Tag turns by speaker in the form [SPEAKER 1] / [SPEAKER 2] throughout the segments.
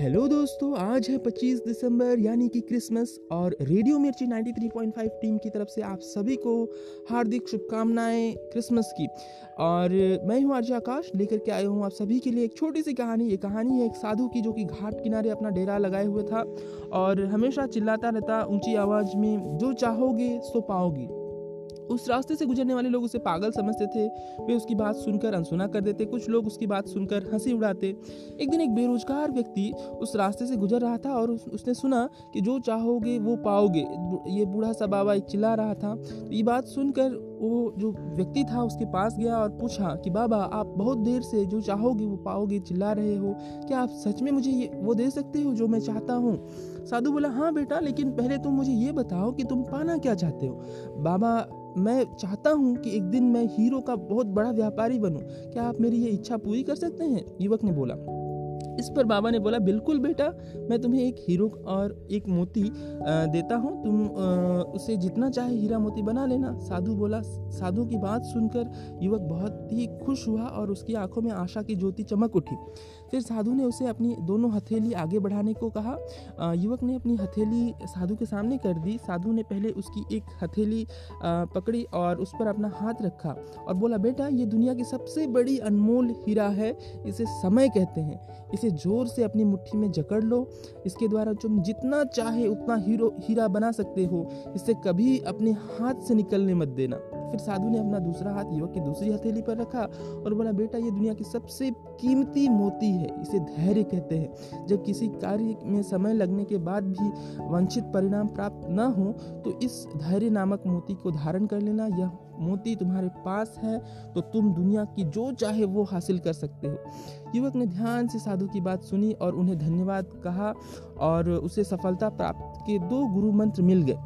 [SPEAKER 1] Hello दोस्तों, आज है 25 दिसंबर, यानी कि क्रिसमस, और रेडियो मिर्ची 93.5 टीम की तरफ़ से आप सभी को हार्दिक शुभकामनाएँ क्रिसमस की। और मैं हूँ आर्य आकाश, लेकर के आया हूँ आप सभी के लिए एक छोटी सी कहानी। ये कहानी है एक साधु की जो कि घाट किनारे अपना डेरा लगाए हुए था, और हमेशा चिल्लाता रहता, ऊँची आवाज़ में, जो चाहोगे, सो पाओगे। उस रास्ते से गुजरने वाले लोग उसे पागल समझते थे। वे उसकी बात सुनकर अनसुना कर देते। कुछ लोग उसकी बात सुनकर हँसी उड़ाते। एक दिन एक बेरोजगार व्यक्ति उस रास्ते से गुजर रहा था और उसने सुना कि जो चाहोगे वो पाओगे। ये बूढ़ा सा बाबा एक चिल्ला रहा था। तो ये बात सुनकर वो जो व्यक्ति था उसके पास गया और पूछा कि, बाबा, आप बहुत देर से जो चाहोगे वो पाओगे, चिल्ला रहे हो। क्या आप सच में मुझे ये, वो दे सकते हो जो मैं चाहता हूँ? साधु बोला हाँ बेटा, लेकिन पहले तुम मुझे ये बताओ कि तुम पाना क्या चाहते हो? बाबा मैं चाहता हूँ कि एक दिन मैं हीरो का बहुत बड़ा व्यापारी बनूँ। क्या आप मेरी ये इच्छा पूरी कर सकते हैं? युवक ने बोला। इस पर बाबा ने बोला, बिल्कुल बेटा, मैं तुम्हें एक हीरो और एक मोती देता हूँ। तुम उसे जितना चाहे हीरा मोती बना लेना। साधु बोला, साधु की बात सुनकर युवक बहुत ही खुश हुआ और उसकी आँखों में आशा की ज्योति चमक उठी। फिर साधु ने उसे अपनी दोनों हथेली आगे बढ़ाने को कहा। युवक ने अपनी हथेली साधु के सामने कर दी। साधु ने पहले उसकी एक हथेली पकड़ी और उस पर अपना हाथ रखा और बोला, बेटा, ये दुनिया की सबसे बड़ी अनमोल हीरा है, इसे समय कहते हैं। इसे ज़ोर से अपनी मुट्ठी में जकड़ लो। इसके द्वारा तुम जितना चाहे उतना हीरो, हीरा बना सकते हो। इसे कभी अपने हाथ से निकलने मत देना। फिर साधु ने अपना दूसरा हाथ युवक की दूसरी हथेली पर रखा और बोला, बेटा, ये दुनिया की सबसे कीमती मोती है, इसे धैर्य कहते हैं। जब किसी कार्य में समय लगने के बाद भी वंचित परिणाम प्राप्त न हो तो इस धैर्य नामक मोती को धारण कर लेना। यह मोती तुम्हारे पास है तो तुम दुनिया की जो चाहे वो हासिल कर सकते हो। युवक ने ध्यान से साधु की बात सुनी और उन्हें धन्यवाद कहा और उसे सफलता प्राप्त के दो गुरु मंत्र मिल गए।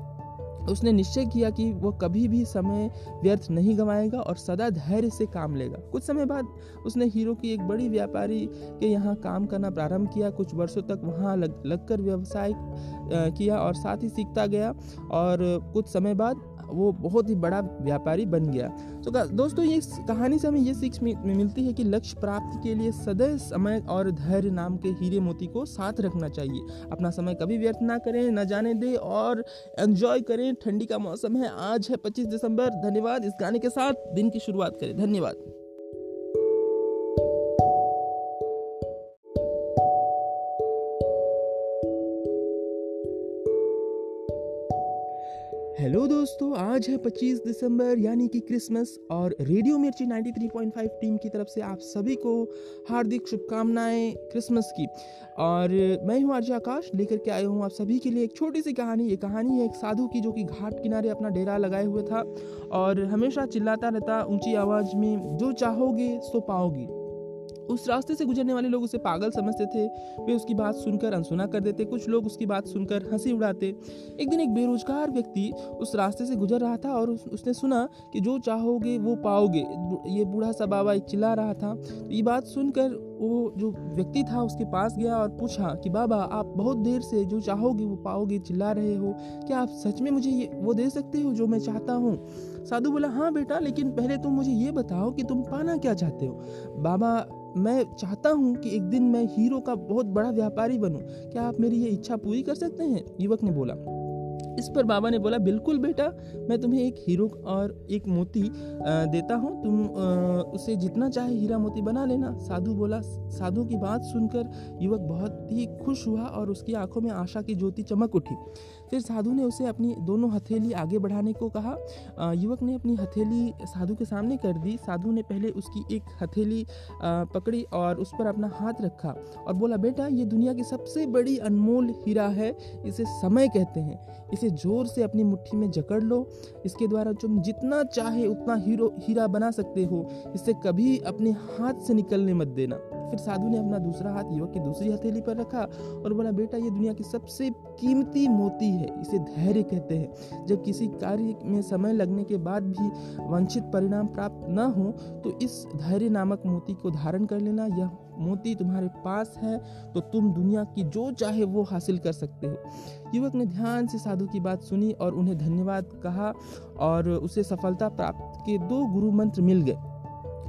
[SPEAKER 1] उसने निश्चय किया कि वो कभी भी समय व्यर्थ नहीं गंवाएगा और सदा धैर्य से काम लेगा। कुछ समय बाद उसने हीरो की एक बड़ी व्यापारी के यहाँ काम करना प्रारंभ किया। कुछ वर्षों तक वहाँ लग, लगकर व्यवसाय किया और साथ ही सीखता गया और कुछ समय बाद वो बहुत ही बड़ा व्यापारी बन गया। तो दोस्तों, ये कहानी से हमें ये सीख मिलती है कि लक्ष्य प्राप्ति के लिए सदैव समय और धैर्य नाम के हीरे मोती को साथ रखना चाहिए। अपना समय कभी व्यर्थ ना करें, ना जाने दें और एन्जॉय करें। ठंडी का मौसम है, आज है 25 दिसंबर। धन्यवाद इस गाने के साथ। दिन की शुरुआत करें। धन्यवाद। हेलो दोस्तों, आज है 25 दिसंबर, यानी कि क्रिसमस, और रेडियो मिर्ची 93.5 टीम की तरफ़ से आप सभी को हार्दिक शुभकामनाएँ क्रिसमस की। और मैं हूँ आर्य आकाश, लेकर के आया हूँ आप सभी के लिए एक छोटी सी कहानी। ये कहानी है एक साधु की, जो कि घाट किनारे अपना डेरा लगाए हुए था, और हमेशा चिल्लाता रहता, ऊँची आवाज़ में, जो चाहोगे, सो पाओगे। उस रास्ते से गुजरने वाले लोग उसे पागल समझते थे। वे उसकी बात सुनकर अनसुना कर देते। कुछ लोग उसकी बात सुनकर हँसी उड़ाते। एक दिन एक बेरोजगार व्यक्ति उस रास्ते से गुजर रहा था और उसने सुना कि जो चाहोगे वो पाओगे। ये बूढ़ा सा बाबा एक चिल्ला रहा था। तो ये बात सुनकर वो जो व्यक्ति था उसके पास गया और पूछा कि, बाबा, आप बहुत देर से जो चाहोगे वो पाओगे, चिल्ला रहे हो। क्या आप सच में मुझे ये, वो दे सकते हो जो मैं चाहता हूँ? साधु बोला हाँ बेटा, लेकिन पहले तुम मुझे ये बताओ कि तुम पाना क्या चाहते हो? बाबा मैं चाहता हूँ कि एक दिन मैं हीरो का बहुत बड़ा व्यापारी बनूँ। क्या आप मेरी ये इच्छा पूरी कर सकते हैं? युवक ने बोला। इस पर बाबा ने बोला, बिल्कुल बेटा, मैं तुम्हें एक हीरो और एक मोती देता हूँ। तुम उसे जितना चाहे हीरा मोती बना लेना। साधु बोला, साधु की बात सुनकर युवक बहुत ही खुश हुआ और उसकी आँखों में आशा की ज्योति चमक उठी। फिर साधु ने उसे अपनी दोनों हथेली आगे बढ़ाने को कहा। युवक ने अपनी हथेली साधु के सामने कर दी। साधु ने पहले उसकी एक हथेली पकड़ी और उस पर अपना हाथ रखा और बोला, बेटा, ये दुनिया की सबसे बड़ी अनमोल हीरा है, इसे समय कहते हैं। इसे ज़ोर से अपनी मुट्ठी में जकड़ लो। इसके द्वारा तुम जितना चाहे उतना हीरो, हीरा बना सकते हो। इसे कभी अपने हाथ से निकलने मत देना। फिर साधु ने अपना दूसरा हाथ, युवक की दूसरी हथेली पर रखा और बोला, बेटा, ये दुनिया की सबसे कीमती मोती है, इसे धैर्य कहते हैं। जब किसी कार्य में समय लगने के बाद भी वंचित परिणाम प्राप्त न हो तो इस धैर्य नामक मोती को धारण कर लेना। यह मोती तुम्हारे पास है तो तुम दुनिया की जो चाहे वो हासिल कर सकते हो। युवक ने ध्यान से साधु की बात सुनी और उन्हें धन्यवाद कहा और उसे सफलता प्राप्त के दो गुरु मंत्र मिल गए।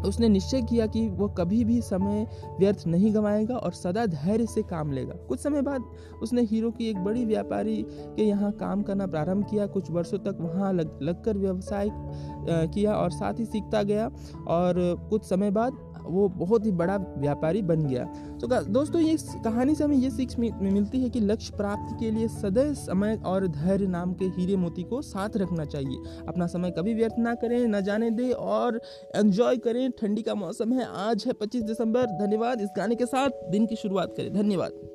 [SPEAKER 1] उसने निश्चय किया कि वह कभी भी समय व्यर्थ नहीं गंवाएगा और सदा धैर्य से काम लेगा। कुछ समय बाद उसने हीरो की एक बड़ी व्यापारी के यहाँ काम करना प्रारंभ किया। कुछ वर्षों तक वहाँ लग, लगकर व्यवसाय किया और साथ ही सीखता गया और कुछ समय बाद वो बहुत ही बड़ा व्यापारी बन गया। तो दोस्तों, ये कहानी से हमें ये सीख मिलती है कि लक्ष्य प्राप्ति के लिए सदैव समय और धैर्य नाम के हीरे मोती को साथ रखना चाहिए। अपना समय कभी व्यर्थ ना करें, न जाने दें और एंजॉय करें। ठंडी का मौसम है। आज है 25 दिसंबर। धन्यवाद इस गाने के साथ। दिन की शुरुआत करें। धन्यवाद।